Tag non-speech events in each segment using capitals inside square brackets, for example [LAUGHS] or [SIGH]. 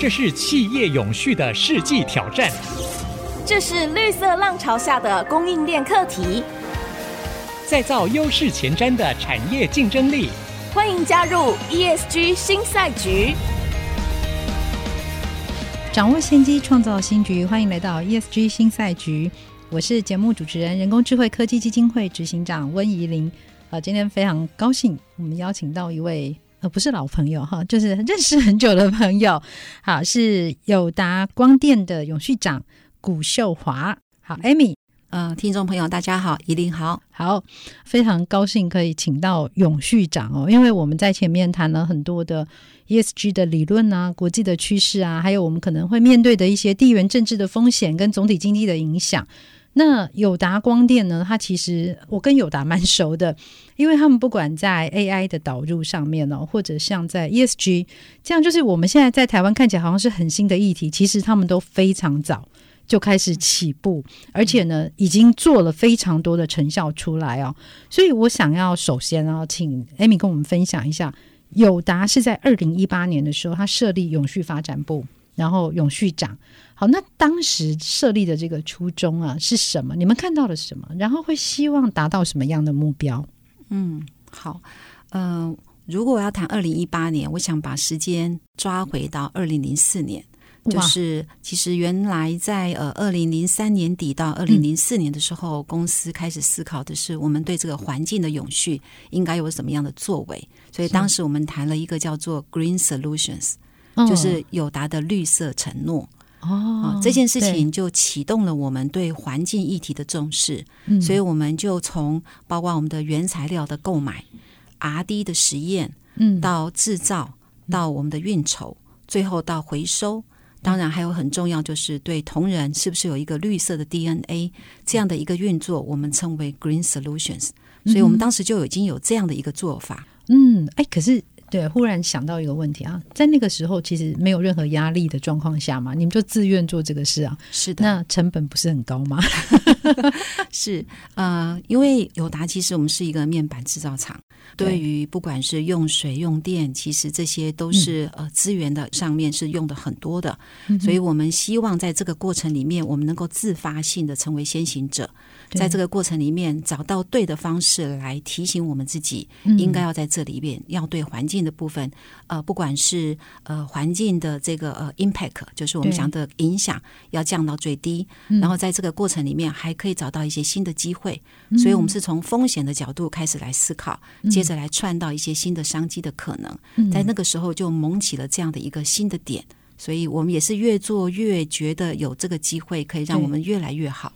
这是企业永续的世纪挑战，这是绿色浪潮下的供应链课题，再造优势前瞻的产业竞争力。欢迎加入 ESG 新赛局，掌握先机，创造新局。欢迎来到 ESG 新赛局，我是节目主持人、人工智慧科技基金会执行长温怡玲。啊，今天非常高兴，我们邀请到一位。呃，不是老朋友哈，就是 [LAUGHS] 认识很久的朋友。好，是友达光电的永续长古秀华。好，Amy，呃，听众朋友大家好，怡玲好，好，非常高兴可以请到永续长哦，因为我们在前面谈了很多的 ESG 的理论啊，国际的趋势啊，还有我们可能会面对的一些地缘政治的风险跟总体经济的影响。那友达光电呢？它其实我跟友达蛮熟的，因为他们不管在 AI 的导入上面哦，或者像在 ESG 这样，就是我们现在在台湾看起来好像是很新的议题，其实他们都非常早就开始起步，而且呢，已经做了非常多的成效出来哦。所以我想要首先啊请 Amy 跟我们分享一下，友达是在二零一八年的时候，他设立永续发展部，然后永续长。好，那当时设立的这个初衷啊是什么？你们看到了什么？然后会希望达到什么样的目标？嗯，好，嗯、呃，如果我要谈二零一八年，我想把时间抓回到二零零四年，就是其实原来在呃二零零三年底到二零零四年的时候，嗯，公司开始思考的是我们对这个环境的永续应该有什么样的作为，所以当时我们谈了一个叫做 Green Solutions，就是友达的绿色承诺。哦，这件事情就启动了我们对环境议题的重视，所以我们就从包括我们的原材料的购买、R&D 的实验，嗯，到制造，到我们的运筹，最后到回收，当然还有很重要就是对同仁是不是有一个绿色的 DNA 这样的一个运作，我们称为 Green Solutions。所以我们当时就已经有这样的一个做法。嗯，哎，可是。对，忽然想到一个问题啊，在那个时候其实没有任何压力的状况下嘛，你们就自愿做这个事啊？是的，那成本不是很高吗？[LAUGHS] 是，呃，因为友达其实我们是一个面板制造厂，对。于不管是用水用电，其实这些都是呃资源的上面是用的很多的，嗯，所以我们希望在这个过程里面，我们能够自发性的成为先行者。在这个过程里面，找到对的方式来提醒我们自己，应该要在这里面要对环境的部分，呃，不管是呃环境的这个呃 impact，就是我们讲的影响，要降到最低。然后在这个过程里面，还可以找到一些新的机会。所以我们是从风险的角度开始来思考，接着来串到一些新的商机的可能。在那个时候就萌起了这样的一个新的点，所以我们也是越做越觉得有这个机会可以让我们越来越好。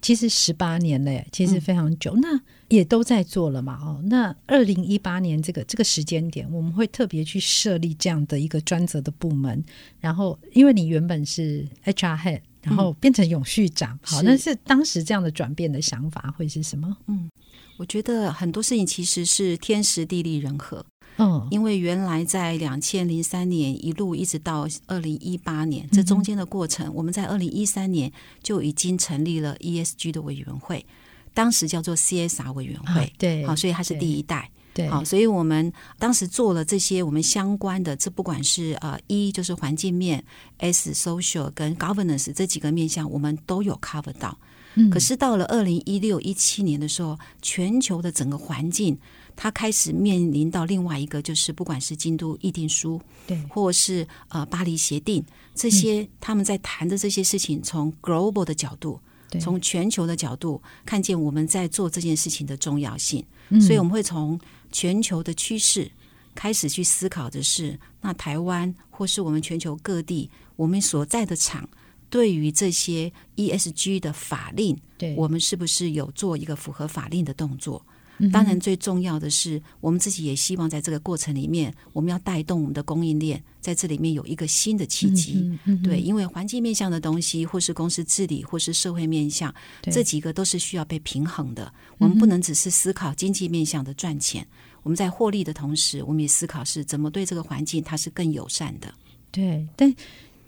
其实十八年了耶，其实非常久，嗯，那也都在做了嘛。哦，那二零一八年这个这个时间点，我们会特别去设立这样的一个专责的部门。然后，因为你原本是 HR head，然后变成永续长，嗯，好，那是当时这样的转变的想法会是什么？嗯，我觉得很多事情其实是天时地利人和。嗯，因为原来在两千零三年一路一直到二零一八年，这中间的过程，我们在二零一三年就已经成立了 ESG 的委员会，当时叫做 CSR 委员会，对，好，所以它是第一代，对，好，所以我们当时做了这些我们相关的，这不管是呃一就是环境面，S social 跟 governance 这几个面向，我们都有 cover 到。嗯，可是到了二零一六一七年的时候，全球的整个环境。它开始面临到另外一个，就是不管是京都议定书，对，或是呃巴黎协定这些，嗯，他们在谈的这些事情，从 global 的角度，从全球的角度，看见我们在做这件事情的重要性，嗯，所以我们会从全球的趋势开始去思考的是，那台湾或是我们全球各地，我们所在的厂，对于这些 ESG 的法令，对，我们是不是有做一个符合法令的动作？当然，最重要的是，我们自己也希望在这个过程里面，我们要带动我们的供应链，在这里面有一个新的契机。对，因为环境面向的东西，或是公司治理，或是社会面向，这几个都是需要被平衡的。我们不能只是思考经济面向的赚钱，我们在获利的同时，我们也思考是怎么对这个环境它是更友善的。对，但。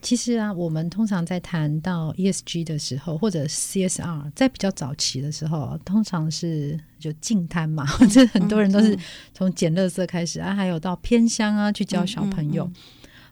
其实啊，我们通常在谈到 ESG 的时候，或者 CSR，在比较早期的时候，通常是就净滩嘛，这、嗯、很多人都是从捡垃圾开始啊，还有到偏乡啊去教小朋友。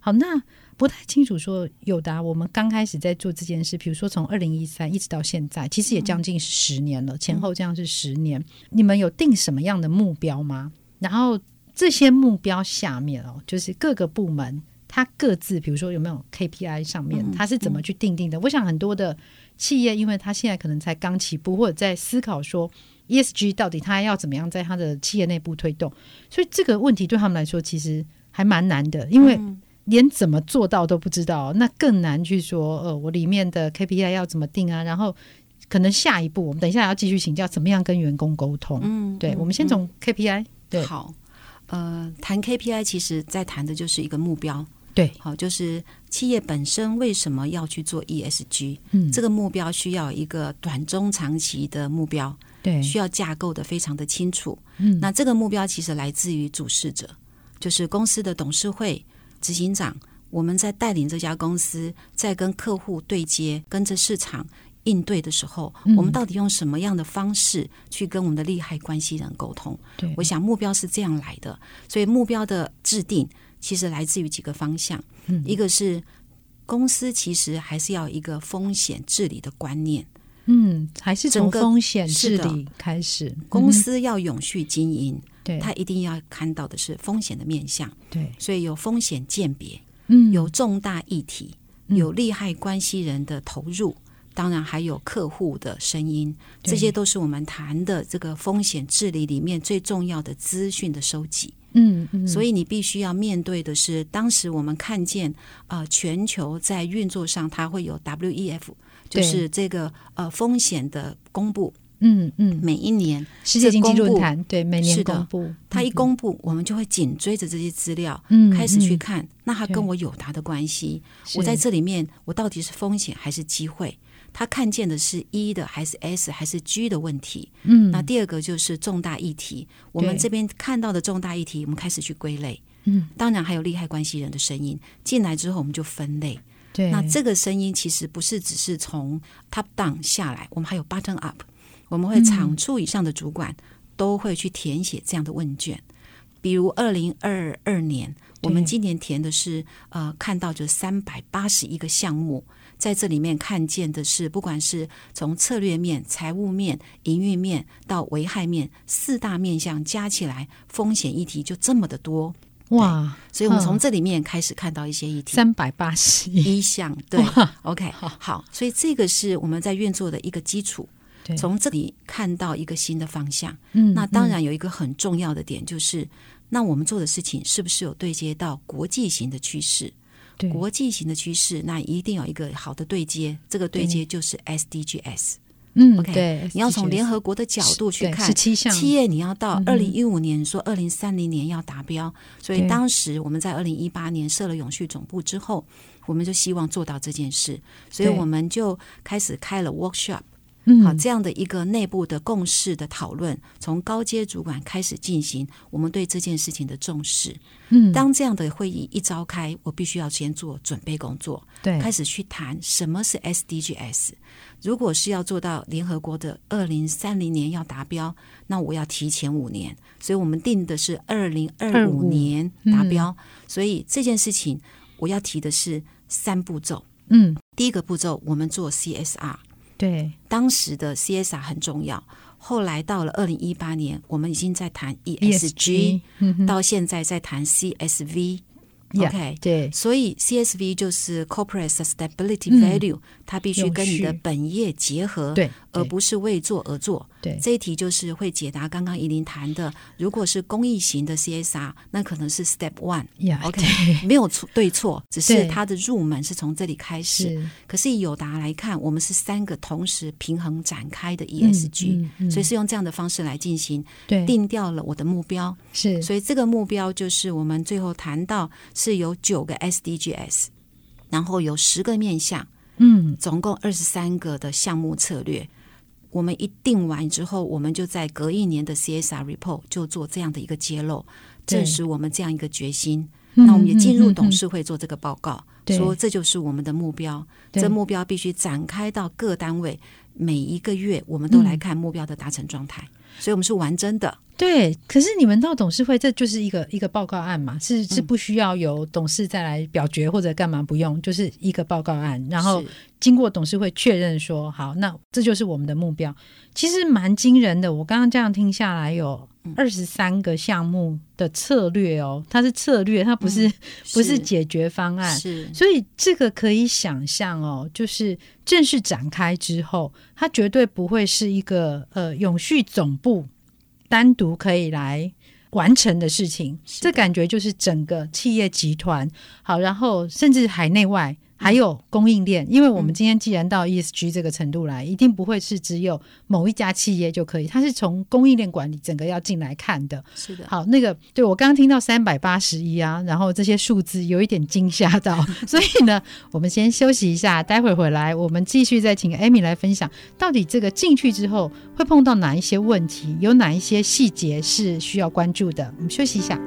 好，那不太清楚说友达，我们刚开始在做这件事，比如说从二零一三一直到现在，其实也将近十年了，嗯、前后这样是十年。你们有定什么样的目标吗？然后这些目标下面哦，就是各个部门它各自，比如说有没有 KPI 上面，它是怎么去定定的？我想很多的企业，因为它现在可能才刚起步，或者在思考说 ESG 到底它要怎么样在它的企业内部推动，所以这个问题对他们来说其实还蛮难的，因为。连怎么做到都不知道，那更难去说。呃，我里面的 KPI 要怎么定啊？然后可能下一步，我们等一下要继续请教，怎么样跟员工沟通？嗯，对，嗯、我们先从 KPI、嗯。对，好，呃，谈 KPI，其实在谈的就是一个目标。对，好，就是企业本身为什么要去做 ESG？嗯，这个目标需要一个短中长期的目标，对，需要架构的非常的清楚。嗯，那这个目标其实来自于主事者，就是公司的董事会。执行长，我们在带领这家公司，在跟客户对接、跟着市场应对的时候，嗯、我们到底用什么样的方式去跟我们的利害关系人沟通？对，我想目标是这样来的。所以目标的制定其实来自于几个方向，嗯、一个是公司其实还是要一个风险治理的观念，嗯，还是从风险治理开始，公司要永续经营。对，他一定要看到的是风险的面向，对，所以有风险鉴别，嗯，有重大议题，有利害关系人的投入，嗯、当然还有客户的声音，这些都是我们谈的这个风险治理里面最重要的资讯的收集。嗯嗯，所以你必须要面对的是，当时我们看见啊、呃，全球在运作上它会有 WEF，就是这个呃风险的公布。嗯嗯，每一年世界经济论坛对每年公布，它一公布，我们就会紧追着这些资料，嗯，开始去看，那它跟我有它的关系，我在这里面我到底是风险还是机会？他看见的是 E 的还是 S 还是 G 的问题？嗯，那第二个就是重大议题，我们这边看到的重大议题，我们开始去归类，嗯，当然还有利害关系人的声音。进来之后，我们就分类，对，那这个声音其实不是只是从 top down 下来，我们还有 button up。我们会厂处以上的主管都会去填写这样的问卷，比如二零二二年，我们今年填的是呃，看到就三百八十一个项目，在这里面看见的是，不管是从策略面、财务面、营运面到危害面四大面向加起来，风险议题就这么的多哇！所以我们从这里面开始看到一些议题，三百八十一项，对，OK，好，好，所以这个是我们在运作的一个基础。从这里看到一个新的方向，嗯，那当然有一个很重要的点，就是、嗯、那我们做的事情是不是有对接到国际型的趋势？对，国际型的趋势，那一定有一个好的对接，这个对接就是 SDGs。嗯，OK，对，你要从联合国的角度去看，七项企业你要到二零一五年说二零三零年要达标，嗯、所以当时我们在二零一八年设了永续总部之后，我们就希望做到这件事，所以我们就开始开了 workshop。好，这样的一个内部的共识的讨论，从高阶主管开始进行，我们对这件事情的重视。嗯，当这样的会议一召开，我必须要先做准备工作，对，开始去谈什么是 SDGs。如果是要做到联合国的二零三零年要达标，那我要提前五年，所以我们定的是二零二五年达标。嗯，所以这件事情我要提的是三步骤。嗯，第一个步骤，我们做 CSR。对，当时的 CSR 很重要。后来到了二零一八年，我们已经在谈 ESG，到现在在谈 CSV。OK，对，所以 CSV 就是 Corporate Sustainability Value，它必须跟你的本业结合，对，而不是为做而做。对，这一题就是会解答刚刚怡琳谈的，如果是公益型的 CSR，那可能是 Step One。OK，没有错对错，只是它的入门是从这里开始。可是以友达来看，我们是三个同时平衡展开的 ESG，所以是用这样的方式来进行。对，定掉了我的目标是，所以这个目标就是我们最后谈到。是有九个 SDGs，然后有十个面向，嗯，总共二十三个的项目策略。我们一定完之后，我们就在隔一年的 CSR report 就做这样的一个揭露，证实我们这样一个决心。那我们也进入董事会做这个报告，说这就是我们的目标。这目标必须展开到各单位，每一个月我们都来看目标的达成状态。所以，我们是完整的。对，可是你们到董事会，这就是一个一个报告案嘛，是是不需要由董事再来表决或者干嘛，不用，就是一个报告案，然后经过董事会确认说好，那这就是我们的目标。其实蛮惊人的，我刚刚这样听下来有二十三个项目的策略哦，它是策略，它不是、[LAUGHS] 不是。解决方案，是，所以这个可以想象哦，就是正式展开之后，它绝对不会是一个呃永续总部。单独可以来完成的事情，这感觉就是整个企业集团好，然后甚至海内外。还有供应链，因为我们今天既然到 ESG 这个程度来，嗯、一定不会是只有某一家企业就可以，它是从供应链管理整个要进来看的。是的，好，那个对我刚刚听到三百八十一啊，然后这些数字有一点惊吓到，[LAUGHS] 所以呢，我们先休息一下，待会回来我们继续再请 Amy 来分享，到底这个进去之后会碰到哪一些问题，有哪一些细节是需要关注的。我们休息一下。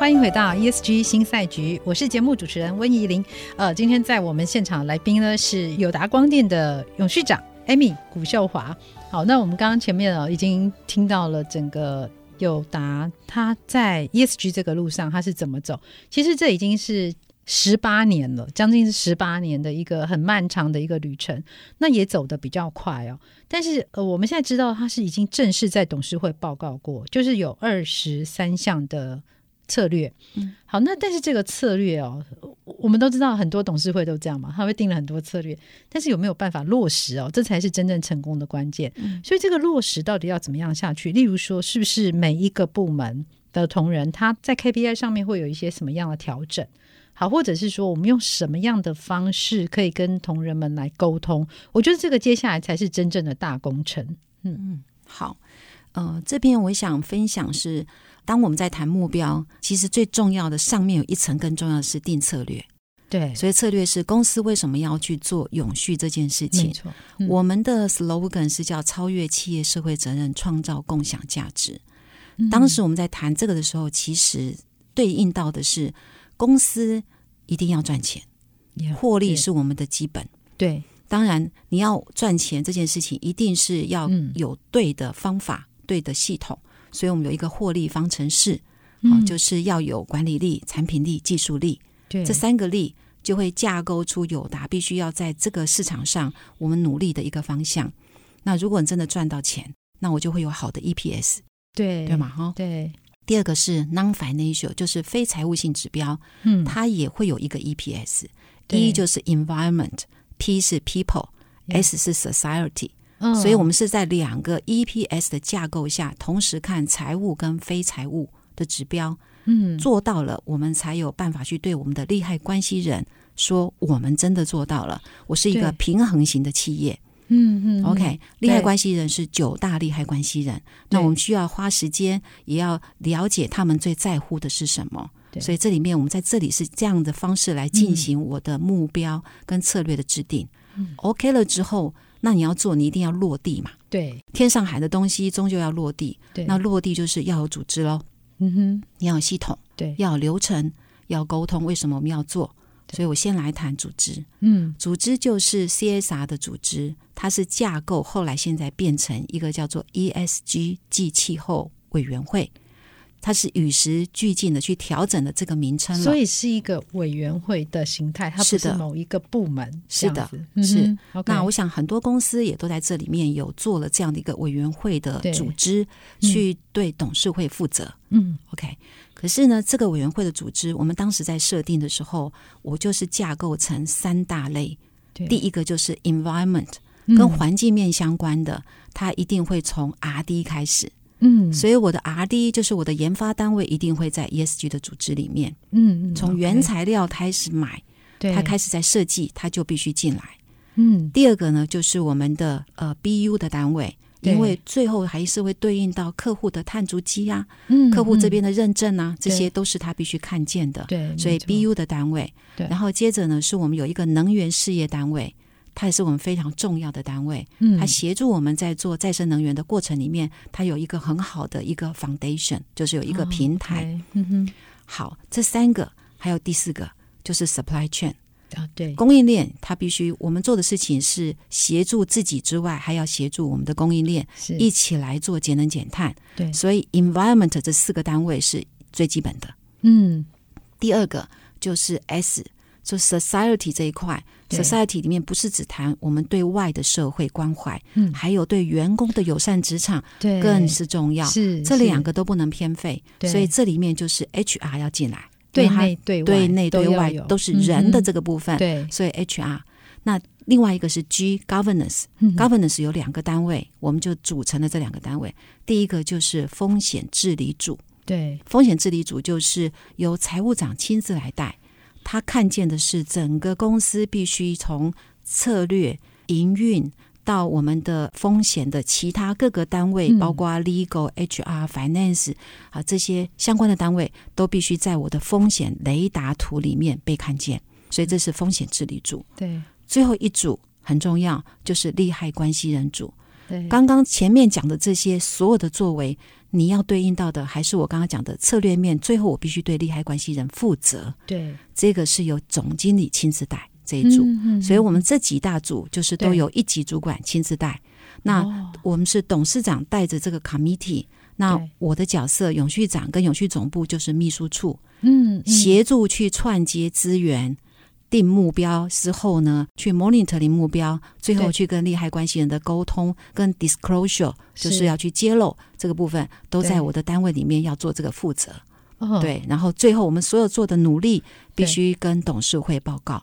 欢迎回到 ESG 新赛局，我是节目主持人温怡玲。呃，今天在我们现场来宾呢是友达光电的永续长 Amy 古秀华。好，那我们刚刚前面啊已经听到了整个友达他在 ESG 这个路上他是怎么走。其实这已经是十八年了，将近是十八年的一个很漫长的一个旅程。那也走得比较快哦。但是呃，我们现在知道他是已经正式在董事会报告过，就是有二十三项的。策略，嗯，好，那但是这个策略哦，我们都知道很多董事会都这样嘛，他会定了很多策略，但是有没有办法落实哦？这才是真正成功的关键。嗯，所以这个落实到底要怎么样下去？例如说，是不是每一个部门的同仁他在 KPI 上面会有一些什么样的调整？好，或者是说我们用什么样的方式可以跟同仁们来沟通？我觉得这个接下来才是真正的大工程。嗯嗯，好，呃，这边我想分享是。当我们在谈目标，其实最重要的上面有一层更重要的是定策略。对，所以策略是公司为什么要去做永续这件事情。没错，嗯、我们的 slogan 是叫超越企业社会责任，创造共享价值。嗯、当时我们在谈这个的时候，其实对应到的是公司一定要赚钱，获利是我们的基本。对，当然你要赚钱这件事情，一定是要有对的方法、嗯、对的系统。所以我们有一个获利方程式，嗯，就是要有管理力、产品力、技术力，对，这三个力就会架构出友达必须要在这个市场上我们努力的一个方向。那如果你真的赚到钱，那我就会有好的 EPS，对对嘛？哈，对。第二个是 non-financial，就是非财务性指标，嗯，它也会有一个 EPS。一就是 environment，P 是 people，S 是 society。所以，我们是在两个 EPS 的架构下，同时看财务跟非财务的指标，嗯，做到了，我们才有办法去对我们的利害关系人说，我们真的做到了。我是一个平衡型的企业，嗯嗯，OK，利害关系人是九大利害关系人，那我们需要花时间，也要了解他们最在乎的是什么。所以，这里面我们在这里是这样的方式来进行我的目标跟策略的制定。OK 了之后。那你要做，你一定要落地嘛。对，天上海的东西终究要落地。对，那落地就是要有组织喽。嗯哼，你要有系统，对，要有流程，要沟通。为什么我们要做？所以我先来谈组织。嗯，组织就是 CSR 的组织，它是架构，后来现在变成一个叫做 ESG 暨气候委员会。它是与时俱进的去调整的这个名称，所以是一个委员会的形态，它不是某一个部门。是的，是。那我想很多公司也都在这里面有做了这样的一个委员会的组织，去对董事会负责。嗯，OK。可是呢，这个委员会的组织，我们当时在设定的时候，我就是架构成三大类。第一个就是 environment，跟环境面相关的，它一定会从 RD 开始。嗯，所以我的 R&D 就是我的研发单位一定会在 ESG 的组织里面。嗯，从原材料开始买，对，它开始在设计，他就必须进来。嗯，第二个呢，就是我们的呃 BU 的单位，因为最后还是会对应到客户的碳足迹啊，嗯，客户这边的认证啊，这些都是他必须看见的。对，所以 BU 的单位，对，然后接着呢，是我们有一个能源事业单位。它也是我们非常重要的单位，嗯，它协助我们在做再生能源的过程里面，它有一个很好的一个 foundation，就是有一个平台。哦 okay，嗯哼，好，这三个还有第四个就是 supply chain，啊，对，供应链它必须我们做的事情是协助自己之外，还要协助我们的供应链一起来做节能减碳。对，所以 environment 这四个单位是最基本的。嗯，第二个就是 S，就 society 这一块，society 里面不是只谈我们对外的社会关怀，嗯，还有对员工的友善职场，对，更是重要。是这两个都不能偏废，所以这里面就是 HR 要进来。对内对外对内对外都是人的这个部分，嗯、对，所以 HR。那另外一个是 G governance，governance、嗯、governance 有两个单位，我们就组成了这两个单位。第一个就是风险治理组，对，风险治理组就是由财务长亲自来带，他看见的是整个公司必须从策略、营运。到我们的风险的其他各个单位，包括 legal、HR、finance 啊这些相关的单位，都必须在我的风险雷达图里面被看见。所以这是风险治理组。对，最后一组很重要，就是利害关系人组。对，刚刚前面讲的这些所有的作为，你要对应到的还是我刚刚讲的策略面。最后我必须对利害关系人负责。对，这个是由总经理亲自带。这一组，嗯嗯、所以我们这几大组就是都有一级主管亲自带。那我们是董事长带着这个 committee，那我的角色永续长跟永续总部就是秘书处，嗯，嗯协助去串接资源、定目标之后呢，去 monitoring 目标，最后去跟利害关系人的沟通跟 disclosure，就是要去揭露这个部分，都在我的单位里面要做这个负责。对，然后最后我们所有做的努力必须跟董事会报告。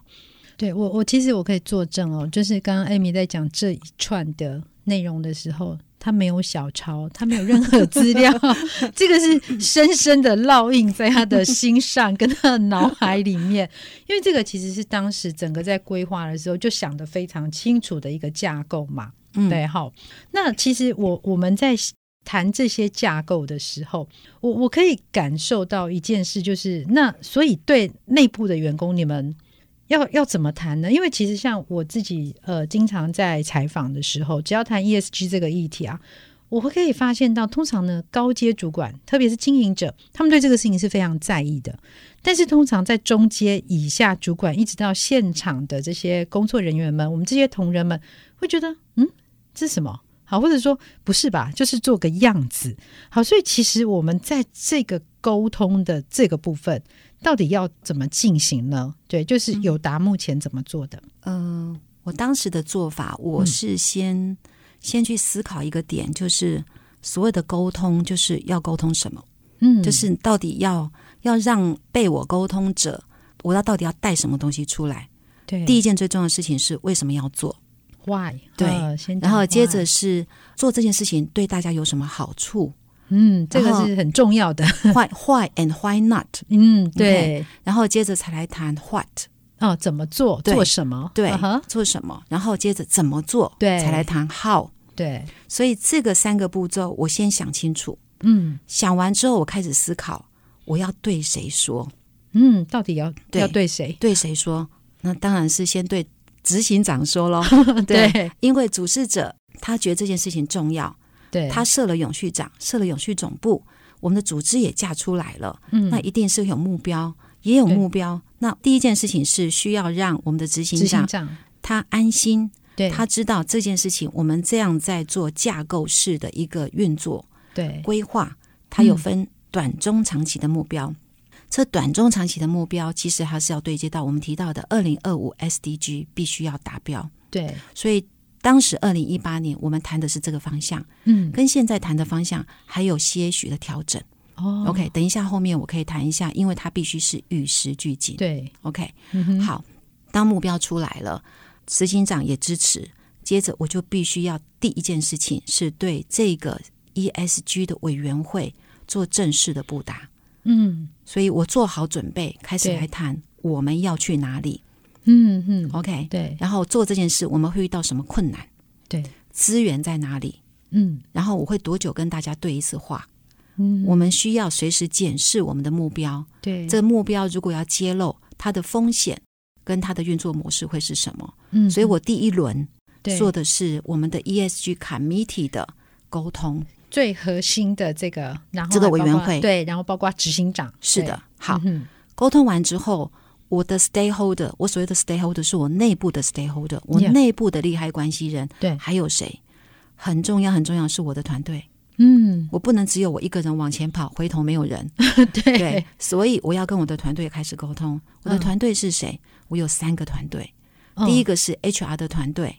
对我，我其实我可以作证哦，就是刚刚艾米在讲这一串的内容的时候，他没有小抄，他没有任何资料，[LAUGHS] 这个是深深的烙印在他的心上，跟他的脑海里面。因为这个其实是当时整个在规划的时候就想得非常清楚的一个架构嘛。嗯，对，好。那其实我我们在谈这些架构的时候，我我可以感受到一件事，就是那所以对内部的员工，你们。要要怎么谈呢？因为其实像我自己，呃，经常在采访的时候，只要谈 ESG 这个议题啊，我会可以发现到，通常呢，高阶主管，特别是经营者，他们对这个事情是非常在意的。但是，通常在中阶以下主管，一直到现场的这些工作人员们，我们这些同仁们会觉得，嗯，这是什么？好，或者说不是吧？就是做个样子。好，所以其实我们在这个沟通的这个部分。到底要怎么进行呢？对，就是友达目前怎么做的？嗯、呃，我当时的做法，我是先、嗯、先去思考一个点，就是所谓的沟通，就是要沟通什么？嗯，就是到底要要让被我沟通者，我要到底要带什么东西出来？对，第一件最重要的事情是为什么要做？Why？对，呃、然后接着是做这件事情对大家有什么好处？嗯，这个是很重要的。[LAUGHS] Why, why and why not？嗯，对。Okay, 然后接着才来谈 what 哦，怎么做？做什么？对，uh-huh、做什么？然后接着怎么做？对，才来谈 how。对，所以这个三个步骤，我先想清楚。嗯，想完之后，我开始思考，我要对谁说？嗯，到底要对要对谁？对谁说？那当然是先对执行长说喽。对，对，因为主事者他觉得这件事情重要。对，他设了永续长，设了永续总部，我们的组织也架出来了。嗯，那一定是有目标，也有目标。那第一件事情是需要让我们的执行长，他安心，对，他知道这件事情我们这样在做架构式的一个运作，对规划，他有分短、中、长期的目标。嗯、这短、中、长期的目标，其实还是要对接到我们提到的二零二五 SDG 必须要达标。对，所以。当时二零一八年，我们谈的是这个方向，嗯，跟现在谈的方向还有些许的调整。哦，OK，等一下后面我可以谈一下，因为它必须是与时俱进。对，OK，嗯，好，当目标出来了，执行长也支持，接着我就必须要第一件事情是对这个 ESG 的委员会做正式的布达。嗯，所以我做好准备，开始来谈我们要去哪里。嗯嗯，OK，对，然后做这件事，我们会遇到什么困难？对，资源在哪里？嗯，然后我会多久跟大家对一次话？嗯，我们需要随时检视我们的目标。对，这个目标如果要揭露它的风险跟它的运作模式会是什么？嗯，所以我第一轮做的是我们的 ESG Committee 的沟通，最核心的这个，然后这个委员会对，然后包括执行长。是的，好，嗯，沟通完之后。我的 stakeholder，我所谓的 stakeholder 是我内部的 stakeholder，我内部的利害关系人。对，还有谁？很重要，很重要，是我的团队。嗯，我不能只有我一个人往前跑，回头没有人。[LAUGHS] 对，对，所以我要跟我的团队开始沟通。我的团队是谁？嗯、我有三个团队，第一个是 HR 的团队，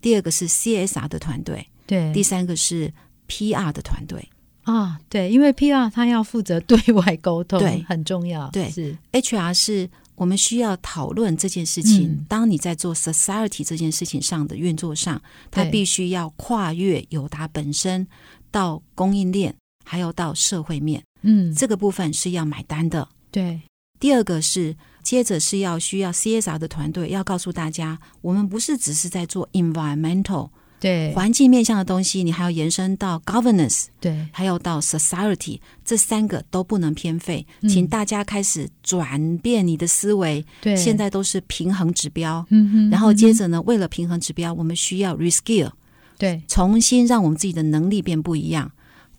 第二个是 CSR 的团队，对，第三个是 PR 的团队。啊，对，因为 PR 他要负责对外沟通，对，很重要。对，是 HR 是我们需要讨论这件事情。嗯、当你在做 society 这件事情上的运作上，它必须要跨越友达本身到供应链，还有到社会面。嗯，这个部分是要买单的。对，第二个是接着是要需要 CSR 的团队要告诉大家，我们不是只是在做 environmental。对环境面向的东西，你还要延伸到 governance，对，还有到 society，这三个都不能偏废。嗯、请大家开始转变你的思维。对，现在都是平衡指标。嗯哼。然后接着呢，嗯、为了平衡指标，我们需要 reskill，对，重新让我们自己的能力变不一样，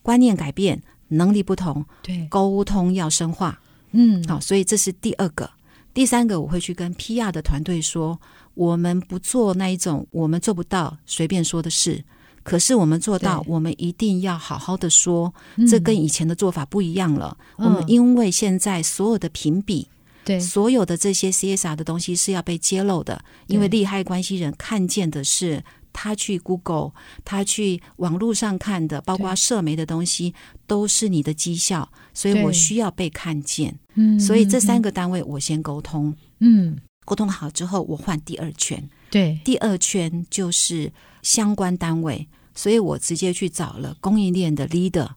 观念改变，能力不同。对，沟通要深化。嗯，好，所以这是第二个。第三个，我会去跟 PR 的团队说。我们不做那一种我们做不到随便说的事，可是我们做到，我们一定要好好的说。这跟以前的做法不一样了。嗯、我们因为现在所有的评比，对所有的这些 CSR 的东西是要被揭露的，因为利害关系人看见的是他去 Google，他去网络上看的，包括社媒的东西，都是你的绩效，所以我需要被看见。嗯，所以这三个单位我先沟通。嗯。沟通好之后，我换第二圈。对，第二圈就是相关单位，所以我直接去找了供应链的 leader，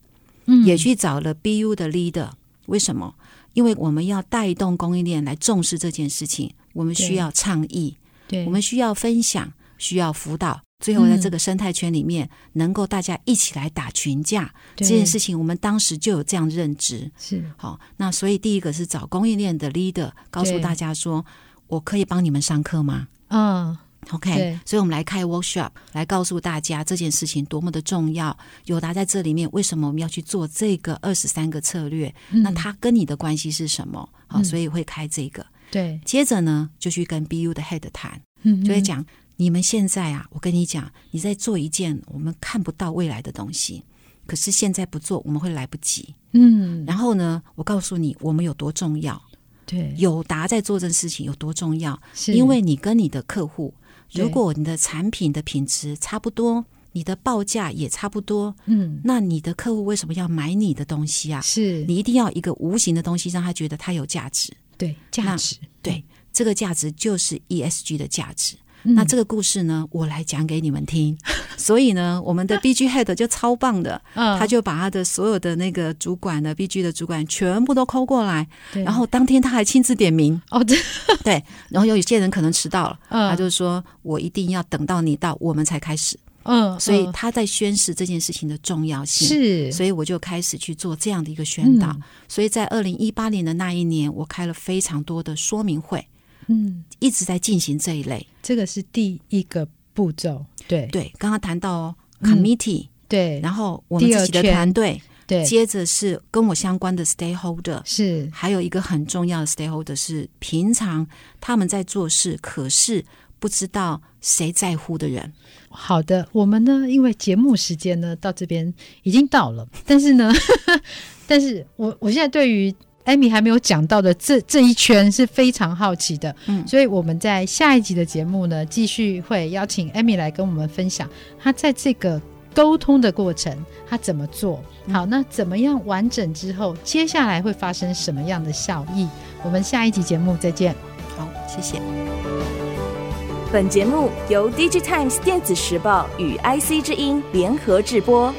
嗯，也去找了 BU 的 leader。为什么？因为我们要带动供应链来重视这件事情，我们需要倡议，对，我们需要分享，需要辅导。最后，在这个生态圈里面，嗯、能够大家一起来打群架这件事情，我们当时就有这样认知。是好，那所以第一个是找供应链的 leader，告诉大家说。我可以帮你们上课吗？嗯，OK，所以我们来开 workshop，来告诉大家这件事情多么的重要。友达在这里面，为什么我们要去做这个二十三个策略？嗯、那它跟你的关系是什么？好、嗯，所以会开这个。对，接着呢，就去跟 BU 的 head 谈，嗯，就会讲你们现在啊，我跟你讲，你在做一件我们看不到未来的东西，可是现在不做，我们会来不及。嗯，然后呢，我告诉你，我们有多重要。对，友达在做这件事情有多重要？是因为你跟你的客户，如果你的产品的品质差不多，你的报价也差不多，嗯，那你的客户为什么要买你的东西啊？是你一定要一个无形的东西，让他觉得它有价值。对，价值，对，这个价值就是 ESG 的价值。那这个故事呢，我来讲给你们听。[LAUGHS] 所以呢，我们的 [LAUGHS] BG Head 就超棒的，他就把他的所有的那个主管的 BG 的主管全部都 call 过来，然后当天他还亲自点名。哦，[LAUGHS] 对，对然后有些人可能迟到了，他就说我一定要等到你到，我们才开始。嗯，所以他在宣示这件事情的重要性，是，所以我就开始去做这样的一个宣导。所以在二零一八年的那一年，我开了非常多的说明会。嗯，一直在进行这一类，这个是第一个步骤。对对，刚刚谈到 committee，、嗯、对，然后我们自己的团队，对，接着是跟我相关的 stakeholder，是，还有一个很重要的 stakeholder 是平常他们在做事，可是不知道谁在乎的人。好的，我们呢，因为节目时间呢到这边已经到了，但是呢，[LAUGHS] 但是我我现在对于。Amy 还没有讲到的这这一圈是非常好奇的，嗯，所以我们在下一集的节目呢，继续会邀请艾米来跟我们分享她在这个沟通的过程，她怎么做好，那怎么样完整之后，接下来会发生什么样的效益？我们下一集节目再见。好，谢谢。本节目由 DigiTimes 电子时报与 IC 之音联合制播。